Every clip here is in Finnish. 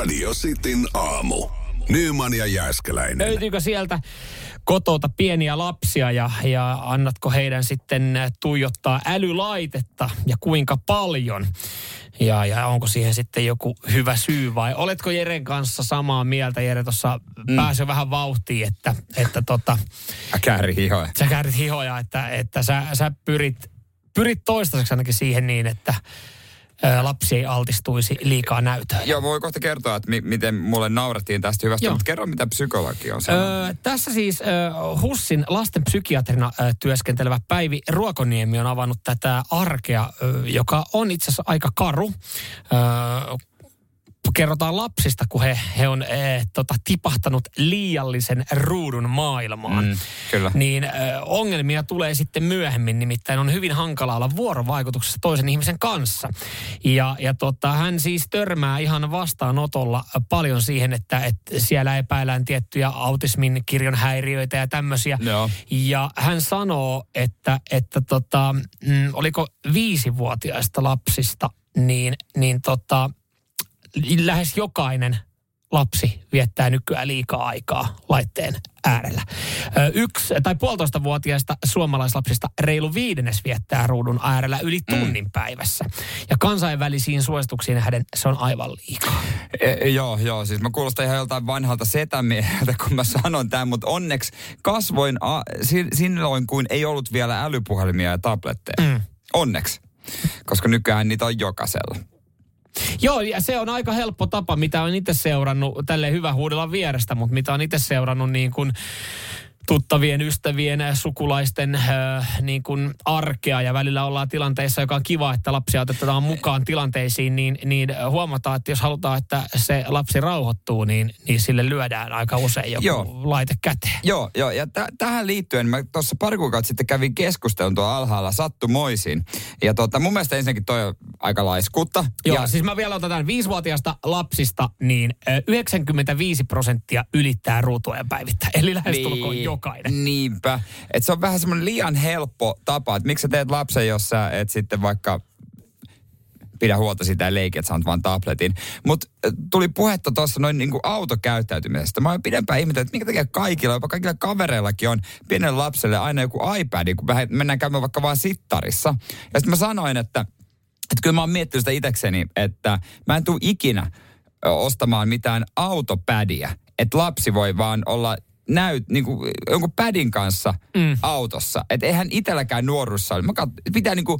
Radio Cityn aamu. Nyman ja Jääskeläinen. Löytyykö sieltä kotota pieniä lapsia ja, ja annatko heidän sitten tuijottaa älylaitetta ja kuinka paljon? Ja, ja onko siihen sitten joku hyvä syy vai oletko Jeren kanssa samaa mieltä? Jere tuossa mm. pääsi vähän vauhtiin, että, että tota, Kääri hihoja. sä käärit hihoja, että, että sä, sä pyrit, pyrit toistaiseksi ainakin siihen niin, että lapsi ei altistuisi liikaa näytöille. Joo, voi kohta kertoa, että mi- miten mulle naurettiin tästä hyvästä, Joo. mutta kerro mitä psykologi on sanonut. Öö, tässä siis öö, Hussin lasten psykiatrina öö, työskentelevä Päivi Ruokoniemi on avannut tätä arkea, öö, joka on itse asiassa aika karu. Öö, kerrotaan lapsista, kun he, he on ee, tota, tipahtanut liiallisen ruudun maailmaan. Mm, kyllä. Niin ö, ongelmia tulee sitten myöhemmin, nimittäin on hyvin hankala olla vuorovaikutuksessa toisen ihmisen kanssa. Ja, ja tota, hän siis törmää ihan vastaanotolla paljon siihen, että, että siellä epäillään tiettyjä autismin kirjon häiriöitä ja tämmöisiä. Joo. Ja hän sanoo, että, että tota, mm, oliko viisivuotiaista lapsista, niin, niin tota, lähes jokainen lapsi viettää nykyään liikaa aikaa laitteen äärellä. Yksi tai puolitoista vuotiaista suomalaislapsista reilu viidennes viettää ruudun äärellä yli tunnin päivässä. Ja kansainvälisiin suosituksiin nähden se on aivan liikaa. E, joo, joo, siis mä kuulostan ihan joltain vanhalta setämieheltä, kun mä sanon tämän, mutta onneksi kasvoin a, si, silloin, kun ei ollut vielä älypuhelimia ja tabletteja. Mm. Onneksi, koska nykyään niitä on jokaisella. Joo, ja se on aika helppo tapa, mitä on itse seurannut, tälle hyvä huudella vierestä, mutta mitä on itse seurannut niin kuin tuttavien, ystävien, sukulaisten äh, niin kuin arkea ja välillä ollaan tilanteissa, joka on kiva, että lapsia otetaan mukaan tilanteisiin, niin, niin huomataan, että jos halutaan, että se lapsi rauhoittuu, niin, niin sille lyödään aika usein joku Joo. laite käteen. Joo, joo ja t- tähän liittyen mä tuossa pari kuukautta sitten kävin keskustelun tuolla alhaalla sattumoisin. Ja tota, mun mielestä ensinnäkin toi on aika laiskutta. Joo, ja, siis mä vielä otetaan viisivuotiaasta lapsista, niin ö, 95 prosenttia ylittää ruutuajan päivittäin. Eli lähestulkoon Niin, jokainen. Niinpä. Et se on vähän semmoinen liian helppo tapa, että miksi sä teet lapsen, jos sä et sitten vaikka pidä huolta siitä ja leiki, että sä annat vaan tabletin. Mutta tuli puhetta tuossa noin niinku autokäyttäytymisestä. Mä oon pidempään ihmetellyt, että minkä takia kaikilla, jopa kaikilla kavereillakin on pienelle lapselle aina joku iPad, kun mennään käymään vaikka vaan sittarissa. Ja sitten mä sanoin, että, että kyllä mä oon miettinyt sitä itekseni, että mä en tule ikinä ostamaan mitään autopädiä. Että lapsi voi vaan olla näyt, niin kuin, jonkun pädin kanssa mm. autossa. Että eihän itselläkään nuoruudessa ole. Mä kat, pitää niin kuin,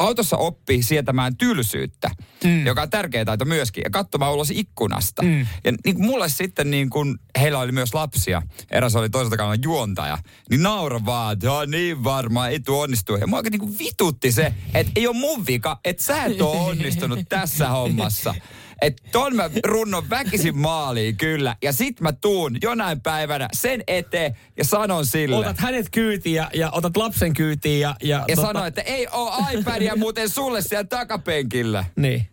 autossa oppii sietämään tylsyyttä, mm. joka on tärkeä taito myöskin, ja katsomaan ulos ikkunasta. Mm. Ja niin kuin mulle sitten, niin kuin, heillä oli myös lapsia, eräs oli toiselta kannalta juontaja, niin naura vaan, että "Joo, niin varmaan, ei tuo onnistu. Ja mua niin kuin vitutti se, että ei ole mun vika, että sä et ole onnistunut tässä hommassa. Että ton mä runnon väkisin maaliin kyllä. Ja sit mä tuun jonain päivänä sen eteen ja sanon sille. Otat hänet kyytiin ja, ja otat lapsen kyytiin ja... Ja, ja sanon, että ei oo iPadia muuten sulle siellä takapenkillä. Niin.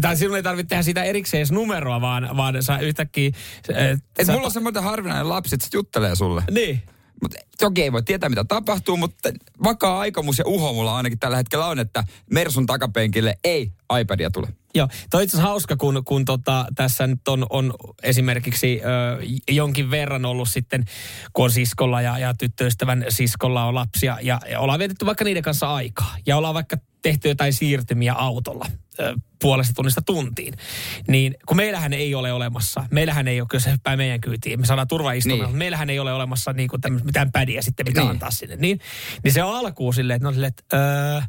Tai sinun ei tarvitse tehdä sitä erikseen edes numeroa, vaan, vaan sä yhtäkkiä... Et, Et sä- mulla on semmoinen harvinainen lapsi, että juttelee sulle. Niin. Mutta toki ei voi tietää, mitä tapahtuu, mutta vakaa aikomus ja uho mulla ainakin tällä hetkellä on, että Mersun takapenkille ei iPadia tule. Joo, toi on itse asiassa hauska, kun, kun tota, tässä nyt on, on esimerkiksi ö, jonkin verran ollut sitten, kun on siskolla ja, ja tyttöystävän siskolla on lapsia ja, ja ollaan vietetty vaikka niiden kanssa aikaa. Ja ollaan vaikka tehty jotain siirtymiä autolla ö, puolesta tunnista tuntiin. Niin kun meillähän ei ole olemassa, meillähän ei ole, kyllä se hyppää meidän kyytiin, me saadaan turvaistumia, Niin. meillähän ei ole olemassa niin kuin mitään pädiä sitten, mitä Niin. niin. antaa sinne. Niin, niin se on alkuun silleen, että no silleen, että öö,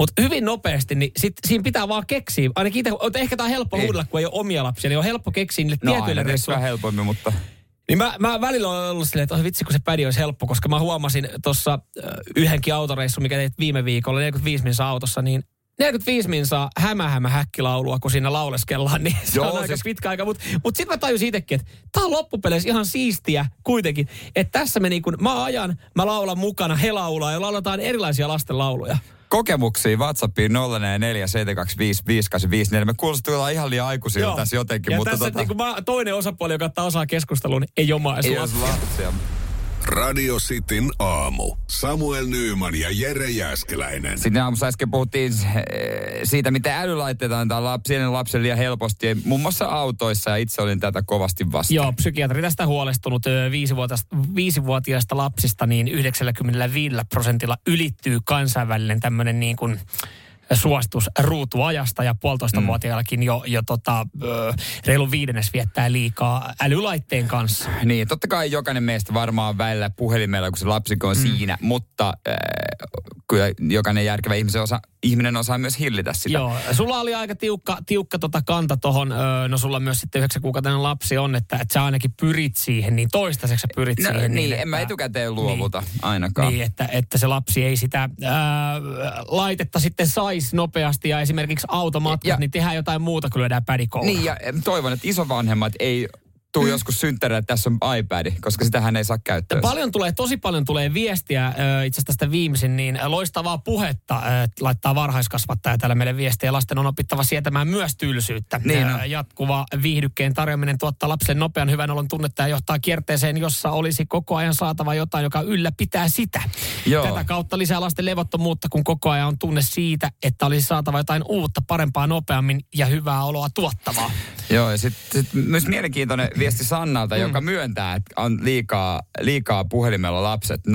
mutta hyvin nopeasti, niin sit, siinä pitää vaan keksiä. Ainakin itse, ehkä tämä on helppo Niin. huudella, kun ei ole omia lapsia, niin on helppo keksiä niille No tietyille aina reissuille. helpommin, mutta... Niin mä, mä välillä olen ollut silleen, että oh, vitsi kun se pädi olisi helppo, koska mä huomasin tuossa yhdenkin autoreissu, mikä teit viime viikolla, 45 minsa autossa, niin 45 minsaa hämä hämä häkkilaulua, kun siinä lauleskellaan, niin se Joo, on aika siis- pitkä aika. Mutta mut sitten mä tajusin itsekin, että tää on loppupeleissä ihan siistiä kuitenkin. Että tässä me niin kun, mä ajan, mä laulan mukana, he laulaa ja lauletaan erilaisia lasten lauluja. Kokemuksia WhatsAppiin 044 Me kuulostetaan ihan liian aikuisilta tässä jotenkin, ja mutta tässä tota, niin mä, toinen osapuoli, joka ottaa osaa keskusteluun, niin ei omaisuus. ei lapsia. Radio Cityn aamu. Samuel Nyyman ja Jere Jäskeläinen. Sitten aamussa äsken puhuttiin eh, siitä, miten älylaitteita antaa lapsille, lapsille liian helposti, muun muassa autoissa, ja itse olin tätä kovasti vastaan. Joo, psykiatri tästä huolestunut viisivuotiaista lapsista, niin 95 prosentilla ylittyy kansainvälinen tämmöinen niin kuin suositus ruutuajasta ja puolitoista mm. vuotiaillakin jo, jo tota, reilu viidennes viettää liikaa älylaitteen kanssa. Niin, totta kai jokainen meistä varmaan välillä puhelimella, kun se lapsikko on mm. siinä, mutta äh, kyllä jokainen järkevä ihmisen osa, ihminen osaa myös hillitä sitä. Joo, sulla oli aika tiukka, tiukka tota kanta tohon, ö, no sulla myös sitten yhdeksän kuukautinen lapsi on, että, että sä ainakin pyrit siihen, niin toistaiseksi sä pyrit No, siihen. niin, että, en mä etukäteen luovuta ainakaan. Niin, että, että se lapsi ei sitä ää, laitetta sitten saisi nopeasti ja esimerkiksi automatkat, Ja- niin tehdään jotain muuta, kun lyödään pädikouluun. Niin, ja toivon, että isovanhemmat ei tuu joskus synttäreille, että tässä on iPad, koska sitähän ei saa käyttöön. Paljon tulee, tosi paljon tulee viestiä, itse asiassa tästä viimeisin, niin loistavaa puhetta laittaa varhaiskasvattaja täällä meille viestiä. Lasten on opittava sietämään myös tylsyyttä. Niin on. Jatkuva viihdykkeen tarjoaminen tuottaa lapselle nopean hyvän olon tunnetta ja johtaa kierteeseen, jossa olisi koko ajan saatava jotain, joka ylläpitää sitä. Joo. Tätä kautta lisää lasten levottomuutta, kun koko ajan on tunne siitä, että olisi saatava jotain uutta, parempaa, nopeammin ja hyvää oloa tuottavaa. Joo, ja sitten sit myös mielenkiintoinen viesti Sannalta, mm. joka myöntää, että on liikaa, liikaa puhelimella lapset 0447255854.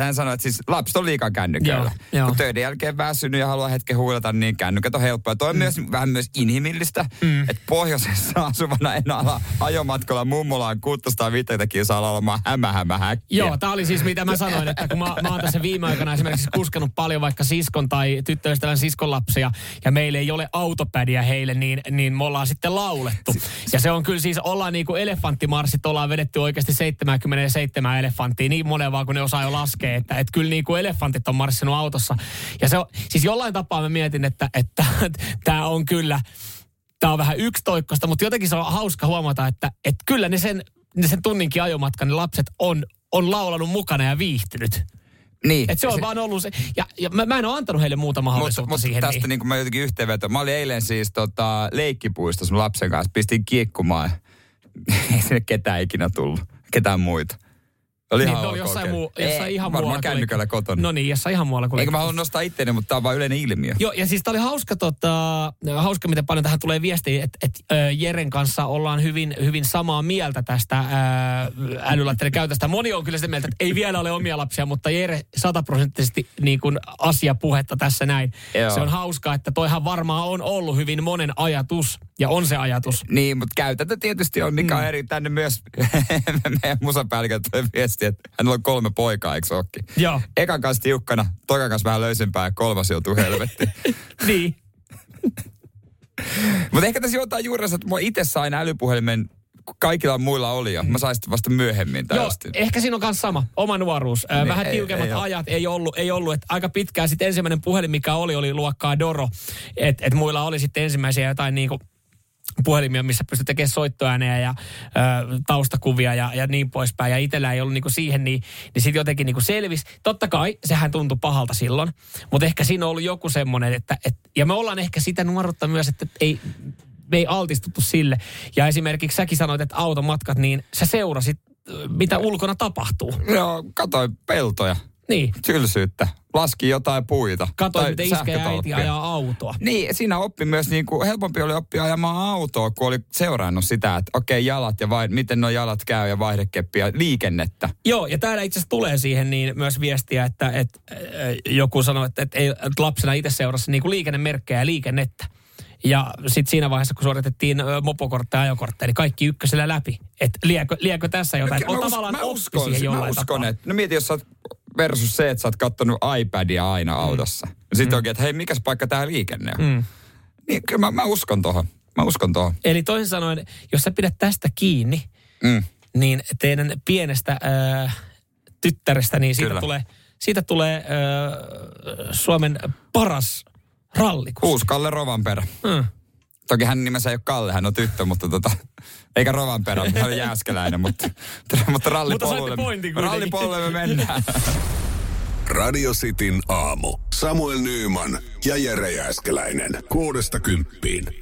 Hän sanoi, että siis lapset on liikaa kännyköillä. Joo. Kun töiden jälkeen väsynyt ja haluaa hetken huilata, niin kännykät on helppoa. Toi on myös vähän myös inhimillistä, mm. että pohjoisessa asuvana en ala ajomatkalla mummolaan 650 kilsaa olemaan hämä hämä häkkiä. Joo, tämä oli siis mitä mä sanoin, että kun mä, mä oon tässä viime aikoina esimerkiksi kuskenut paljon vaikka siskon tai tyttöystävän siskon lapsia ja meillä ei ole autopädiä heille, niin, niin me ollaan sitten laulettu. Ja se on kyllä siis, ollaan niin kuin elefanttimarssit, ollaan vedetty oikeasti 77 elefanttia niin monen vaan kun ne osaa jo laskea, että, että kyllä niin kuin elefantit on marssinut autossa. Ja se on, siis jollain tapaa mä mietin, että, että tämä on kyllä, tämä on vähän yksitoikkoista, mutta jotenkin se on hauska huomata, että, että kyllä ne sen, ne sen tunninkin ajomatkan ne lapset on, on laulanut mukana ja viihtynyt. Niin. Et se on vaan ollut se, ja, ja mä, mä en ole antanut heille muuta mahdollisuutta mut siihen. tästä niin. niin. niin mä jotenkin yhteenveto. Mä olin eilen siis tota, leikkipuistossa mun lapsen kanssa. Pistin kiekkumaan. Ei sinne ketään ikinä tullut. Ketään muita. Oli Niin, ihan no, ok jossain, muu, jossain Ei, ihan varmaan kännykällä kotona. No niin, jossain ihan muualla kuin Eikä mä halua nostaa itteeni, mutta tämä on vaan yleinen ilmiö. Joo, ja siis tämä oli hauska, tota, hauska, miten paljon tähän tulee viestiä, että et, Jeren kanssa ollaan hyvin, hyvin samaa mieltä tästä älylaitteiden käytöstä. Moni on kyllä sitä mieltä, että ei vielä ole omia lapsia, mutta Jere sataprosenttisesti niin kuin asiapuhetta tässä näin. Joo. Se on hauskaa, että toihan varmaan on ollut hyvin monen ajatus, ja on se ajatus. Niin, mutta käytäntö tietysti on, mikä on eri. Tänne myös meidän musapäällikön toi viesti, että hänellä on kolme poikaa, eikö se? Joo, Ekan kanssa tiukkana, tokan kanssa vähän löysempää ja kolmas joutuu helvettiin. niin. Mutta ehkä tässä jotain juurensa, että mä itse sain älypuhelimen, kun kaikilla muilla oli jo. Mä sain sitten vasta myöhemmin Joo, ehkä siinä on myös sama, oma nuoruus. Niin, Vähän ei- tiukemmat ei ajat ei ollut, ei ollut että aika pitkään sitten ensimmäinen puhelin, mikä oli, oli luokkaa Doro. Että et muilla oli sitten ensimmäisiä jotain niinku puhelimia, missä pystyi tekemään soittoääneä ja ö, taustakuvia ja, ja niin poispäin. Ja itsellä ei ollut niinku siihen, niin, niin sitten jotenkin niinku selvisi. Totta kai, sehän tuntui pahalta silloin, mutta ehkä siinä on ollut joku semmoinen, että, et, ja me ollaan ehkä sitä nuoruutta myös, että ei, me ei altistuttu sille. Ja esimerkiksi säkin sanoit, että automatkat, niin sä seurasit, mitä ulkona tapahtuu. Joo, katsoin peltoja, Niin, tylsyyttä, laski jotain puita. katsoit, tai miten iskä ja äiti ajaa autoa. Niin, siinä oppi myös, niin kuin, helpompi oli oppia ajamaan autoa, kun oli seurannut sitä, että okei, jalat ja vai, miten nuo jalat käy ja vaihdekeppi ja liikennettä. Joo, ja täällä itse asiassa tulee siihen niin myös viestiä, että, että äh, joku sanoi, että, että, ei, että lapsena itse seurasi niin kuin liikennemerkkejä ja liikennettä. Ja sitten siinä vaiheessa, kun suoritettiin ö, mopokortteja ja ajokortteja, niin kaikki ykkösellä läpi. Että liekö, liekö tässä jotain? No, on mä, tavallaan mä uskon, siihen mä jollain uskon tapaa. että, no mieti, jos sä oot versus se, että sä oot kattonut iPadia aina autossa. Ja sitten mm. onkin, että hei, mikäs paikka tää liikenne on? Mm. Niin, kyllä mä, mä uskon tohon. Mä uskon tohon. Eli toisin sanoen, jos sä pidät tästä kiinni, Mm. niin teidän pienestä äh, tyttärestä, niin siitä Kyllä. tulee, siitä tulee äh, Suomen paras rallikus. Uusi Kalle Rovanperä. Mm. Toki hän nimensä ei ole Kalle, hän on tyttö, mutta tota, eikä Rovanperä, hän on jääskeläinen, mutta, mutta rallipolulle, kuitenkin. rallipolulle me mennään. Radio Cityn aamu. Samuel Nyyman ja Jere Jääskeläinen. Kuudesta kymppiin.